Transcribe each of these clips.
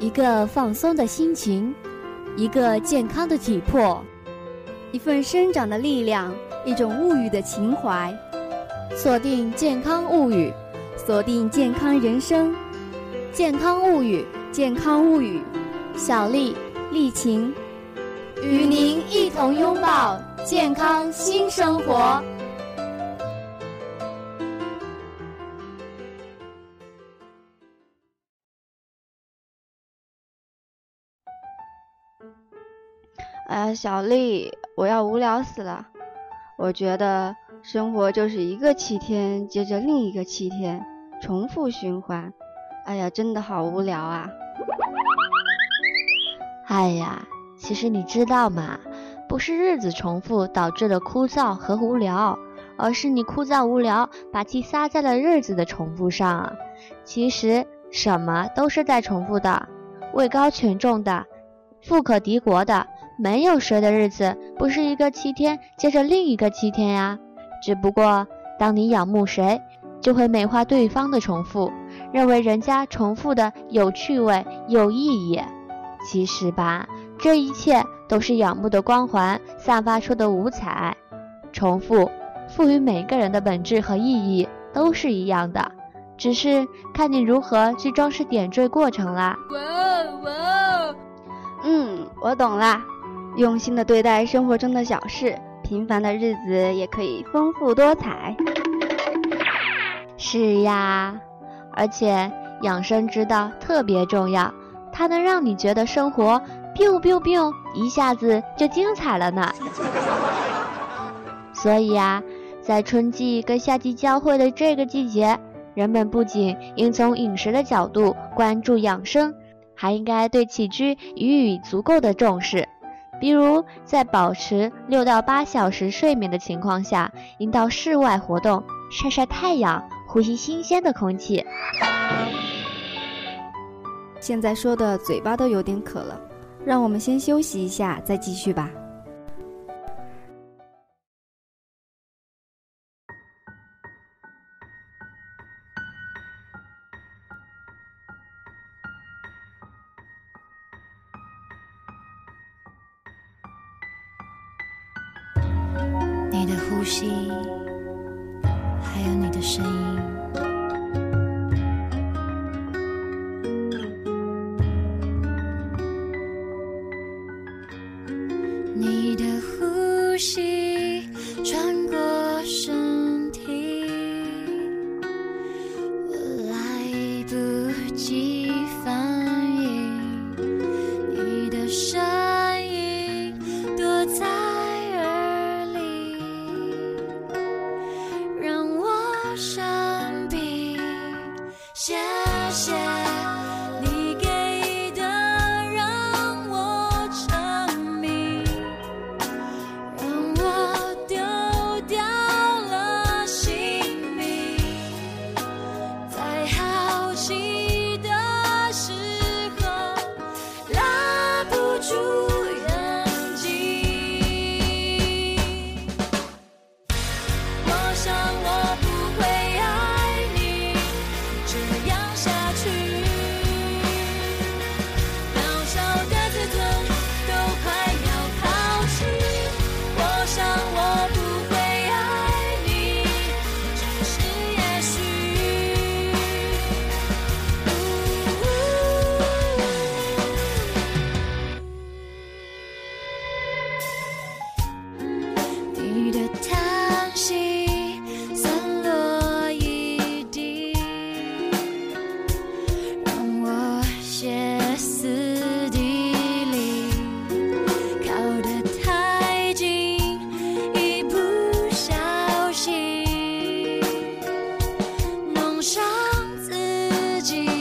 一个放松的心情，一个健康的体魄，一份生长的力量，一种物语的情怀。锁定健康物语，锁定健康人生。健康物语，健康物语。小丽、丽琴，与您一同拥抱健康新生活。哎呀，小丽，我要无聊死了。我觉得生活就是一个七天接着另一个七天，重复循环。哎呀，真的好无聊啊！哎呀，其实你知道吗？不是日子重复导致的枯燥和无聊，而是你枯燥无聊，把气撒在了日子的重复上。其实什么都是在重复的，位高权重的，富可敌国的。没有谁的日子不是一个七天接着另一个七天呀，只不过当你仰慕谁，就会美化对方的重复，认为人家重复的有趣味、有意义。其实吧，这一切都是仰慕的光环散发出的五彩。重复赋予每个人的本质和意义都是一样的，只是看你如何去装饰点缀过程啦。哇哇，嗯，我懂啦。用心的对待生活中的小事，平凡的日子也可以丰富多彩。是呀，而且养生之道特别重要，它能让你觉得生活 biu biu biu 一下子就精彩了呢。所以呀，在春季跟夏季交汇的这个季节，人们不仅应从饮食的角度关注养生，还应该对起居予以足够的重视。比如，在保持六到八小时睡眠的情况下，应到室外活动，晒晒太阳，呼吸新鲜的空气。现在说的嘴巴都有点渴了，让我们先休息一下，再继续吧。呼吸，还有你的声音。你的呼吸穿过身体，我来不及 de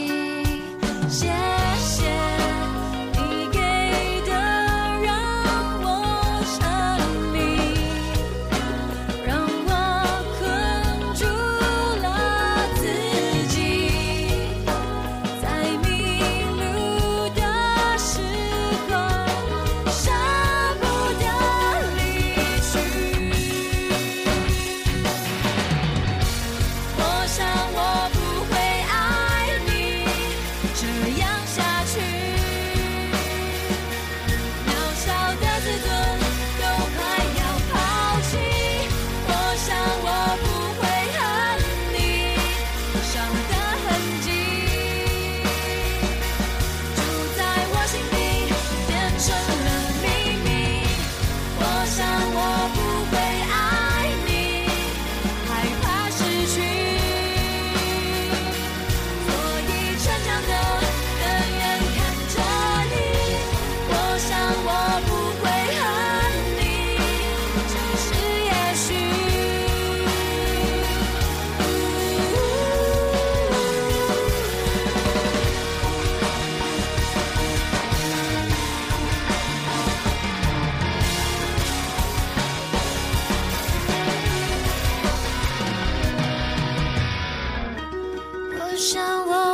想我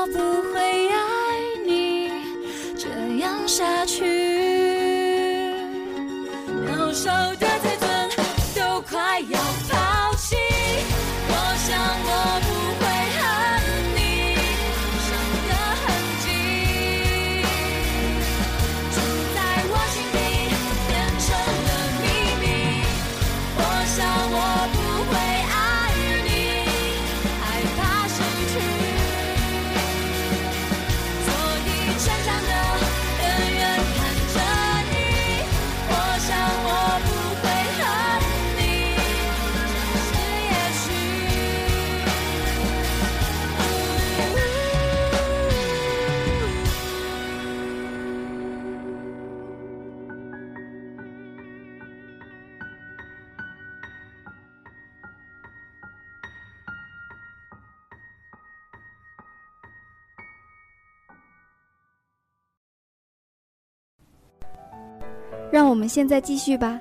让我们现在继续吧。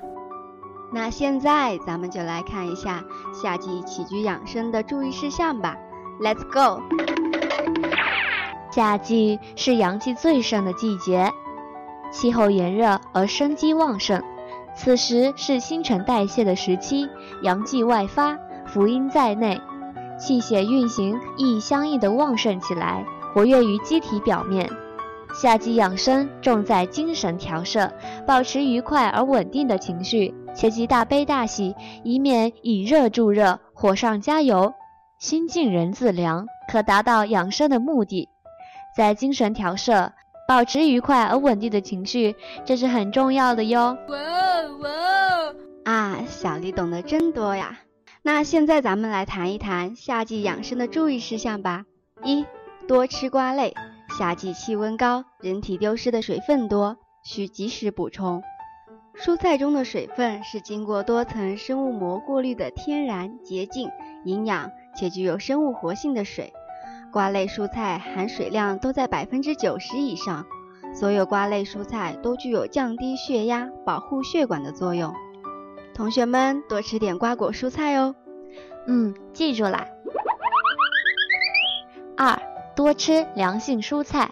那现在咱们就来看一下夏季起居养生的注意事项吧。Let's go！夏季是阳气最盛的季节，气候炎热而生机旺盛，此时是新陈代谢的时期，阳气外发，福阴在内，气血运行亦相应的旺盛起来，活跃于机体表面。夏季养生重在精神调摄，保持愉快而稳定的情绪，切忌大悲大喜，以免以热助热，火上加油。心静人自凉，可达到养生的目的。在精神调摄，保持愉快而稳定的情绪，这是很重要的哟。哇哇！啊，小丽懂得真多呀。那现在咱们来谈一谈夏季养生的注意事项吧。一、多吃瓜类。夏季气温高，人体丢失的水分多，需及时补充。蔬菜中的水分是经过多层生物膜过滤的天然、洁净、营养且具有生物活性的水。瓜类蔬菜含水量都在百分之九十以上，所有瓜类蔬菜都具有降低血压、保护血管的作用。同学们多吃点瓜果蔬菜哦。嗯，记住啦。二，多吃凉性蔬菜，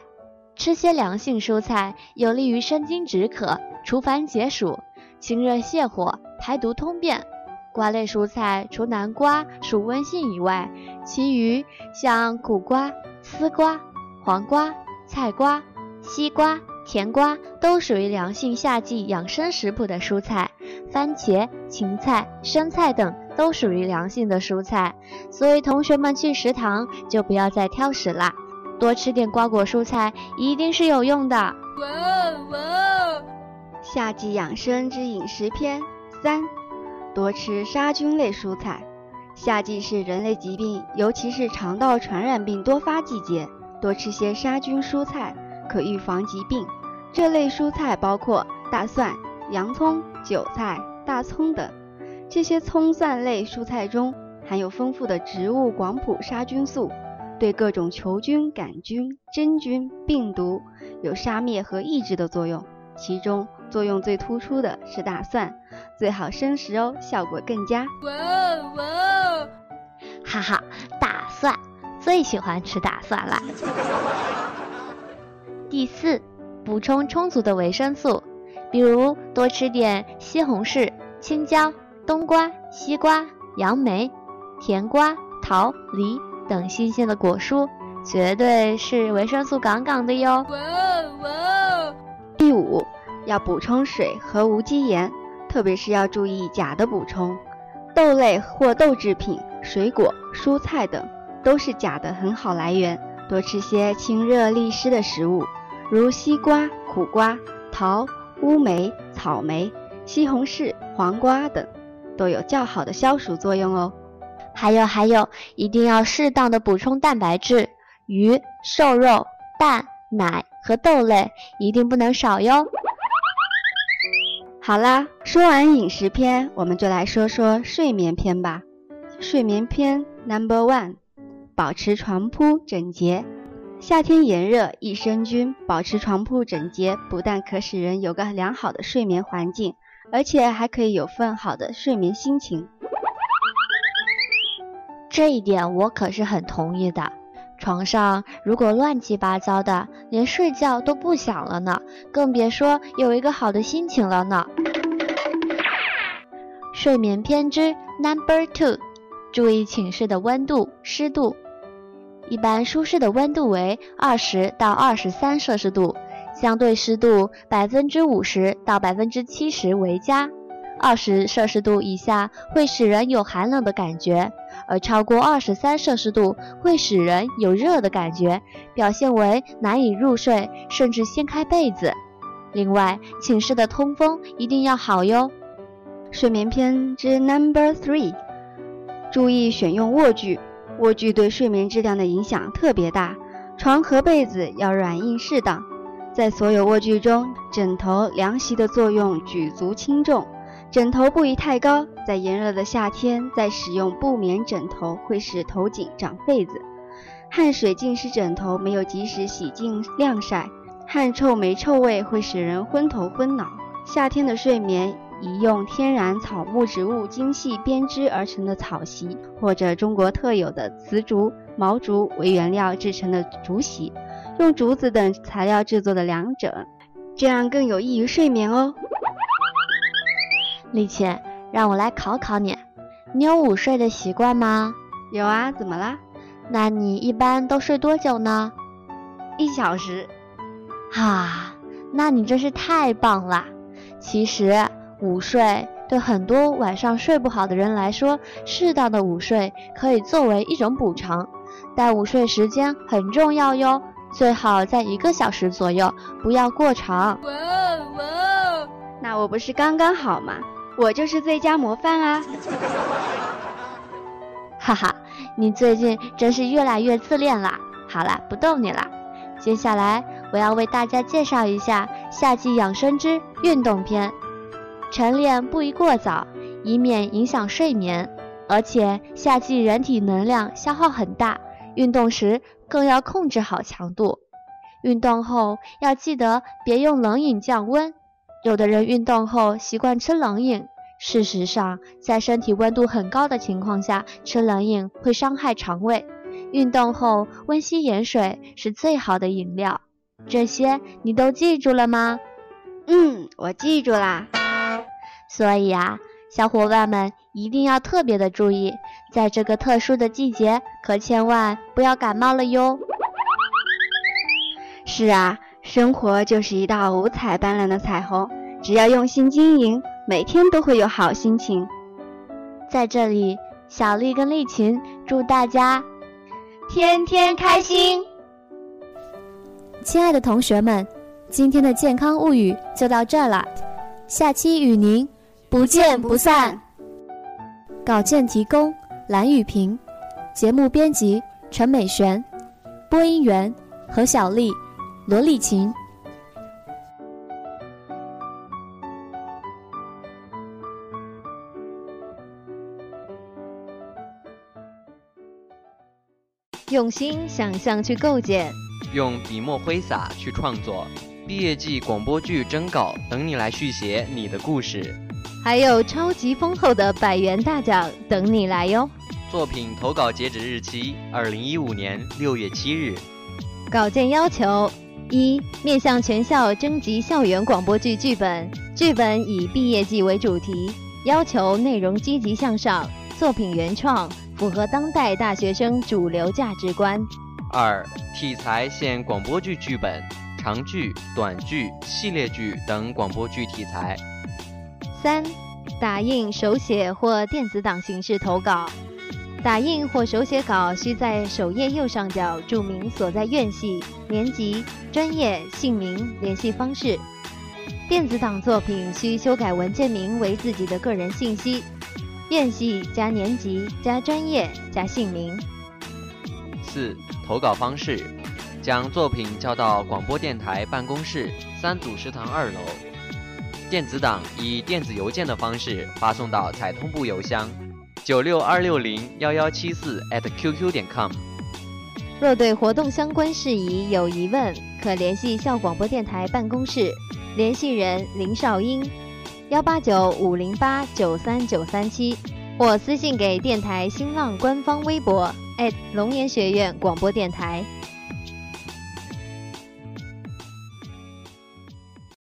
吃些凉性蔬菜有利于生津止渴、除烦解暑、清热泻火、排毒通便。瓜类蔬菜除南瓜属温性以外，其余像苦瓜、丝瓜、黄瓜、菜瓜、西瓜、甜瓜都属于凉性夏季养生食谱的蔬菜。番茄、芹菜、生菜等都属于凉性的蔬菜，所以同学们去食堂就不要再挑食啦，多吃点瓜果蔬菜一定是有用的。哇哇！夏季养生之饮食篇三：多吃杀菌类蔬菜。夏季是人类疾病，尤其是肠道传染病多发季节，多吃些杀菌蔬菜可预防疾病。这类蔬菜包括大蒜、洋葱、韭菜、大葱等。这些葱蒜类蔬菜中含有丰富的植物广谱杀菌素，对各种球菌、杆菌、真菌、病毒有杀灭和抑制的作用。其中作用最突出的是大蒜，最好生食哦，效果更佳。哇哦哇哦！哈哈，大蒜最喜欢吃大蒜啦。第四，补充充足的维生素，比如多吃点西红柿、青椒、冬瓜、西瓜、杨梅、甜瓜、桃、梨等新鲜的果蔬，绝对是维生素杠杠的哟。哇哦哇哦！第五，要补充水和无机盐，特别是要注意钾的补充。豆类或豆制品、水果、蔬菜等都是钾的很好来源，多吃些清热利湿的食物，如西瓜、苦瓜、桃、乌梅、草莓、西红柿、黄瓜等，都有较好的消暑作用哦。还有还有，一定要适当的补充蛋白质，鱼、瘦肉、蛋、奶和豆类一定不能少哟。好啦，说完饮食篇，我们就来说说睡眠篇吧。睡眠篇 Number One，保持床铺整洁。夏天炎热，益生菌，保持床铺整洁，不但可使人有个良好的睡眠环境，而且还可以有份好的睡眠心情。这一点我可是很同意的。床上如果乱七八糟的，连睡觉都不想了呢，更别说有一个好的心情了呢。睡眠篇之 Number Two，注意寝室的温度、湿度。一般舒适的温度为二十到二十三摄氏度，相对湿度百分之五十到百分之七十为佳。二十摄氏度以下会使人有寒冷的感觉，而超过二十三摄氏度会使人有热的感觉，表现为难以入睡，甚至掀开被子。另外，寝室的通风一定要好哟。睡眠篇之 Number Three，注意选用卧具，卧具对睡眠质量的影响特别大。床和被子要软硬适当，在所有卧具中，枕头、凉席的作用举足轻重。枕头不宜太高，在炎热的夏天，再使用不棉枕头会使头颈长痱子。汗水浸湿枕头，没有及时洗净晾晒，汗臭霉臭味会使人昏头昏脑。夏天的睡眠宜用天然草木植物精细编织而成的草席，或者中国特有的瓷竹、毛竹为原料制成的竹席，用竹子等材料制作的凉枕，这样更有益于睡眠哦。丽琴，让我来考考你，你有午睡的习惯吗？有啊，怎么啦？那你一般都睡多久呢？一小时。啊，那你真是太棒了。其实午睡对很多晚上睡不好的人来说，适当的午睡可以作为一种补偿，但午睡时间很重要哟，最好在一个小时左右，不要过长。哇哦哇哦，那我不是刚刚好吗？我就是最佳模范啊！哈哈，你最近真是越来越自恋啦。好了，不逗你啦。接下来我要为大家介绍一下夏季养生之运动篇。晨练不宜过早，以免影响睡眠。而且夏季人体能量消耗很大，运动时更要控制好强度。运动后要记得别用冷饮降温。有的人运动后习惯吃冷饮，事实上，在身体温度很高的情况下吃冷饮会伤害肠胃。运动后温吸盐水是最好的饮料。这些你都记住了吗？嗯，我记住啦。所以啊，小伙伴们一定要特别的注意，在这个特殊的季节，可千万不要感冒了哟。是啊。生活就是一道五彩斑斓的彩虹，只要用心经营，每天都会有好心情。在这里，小丽跟丽琴祝大家天天开心。亲爱的同学们，今天的健康物语就到这了，下期与您不见不散。稿件提供：蓝雨萍，节目编辑：陈美璇，播音员：何小丽。罗丽琴，用心想象去构建，用笔墨挥洒去创作。毕业季广播剧征稿等你来续写你的故事，还有超级丰厚的百元大奖等你来哟！作品投稿截止日期：二零一五年六月七日。稿件要求。一、面向全校征集校园广播剧剧本，剧本以毕业季为主题，要求内容积极向上，作品原创，符合当代大学生主流价值观。二、题材限广播剧剧本、长剧、短剧、系列剧等广播剧题材。三、打印、手写或电子档形式投稿。打印或手写稿需在首页右上角注明所在院系、年级、专业、姓名、联系方式。电子档作品需修改文件名为自己的个人信息，院系加年级加专业加姓名。四、投稿方式：将作品交到广播电台办公室三组食堂二楼。电子档以电子邮件的方式发送到彩通部邮箱。九六二六零幺幺七四 at qq 点 com。若对活动相关事宜有疑问，可联系校广播电台办公室，联系人林少英，幺八九五零八九三九三七，或私信给电台新浪官方微博龙岩学院广播电台。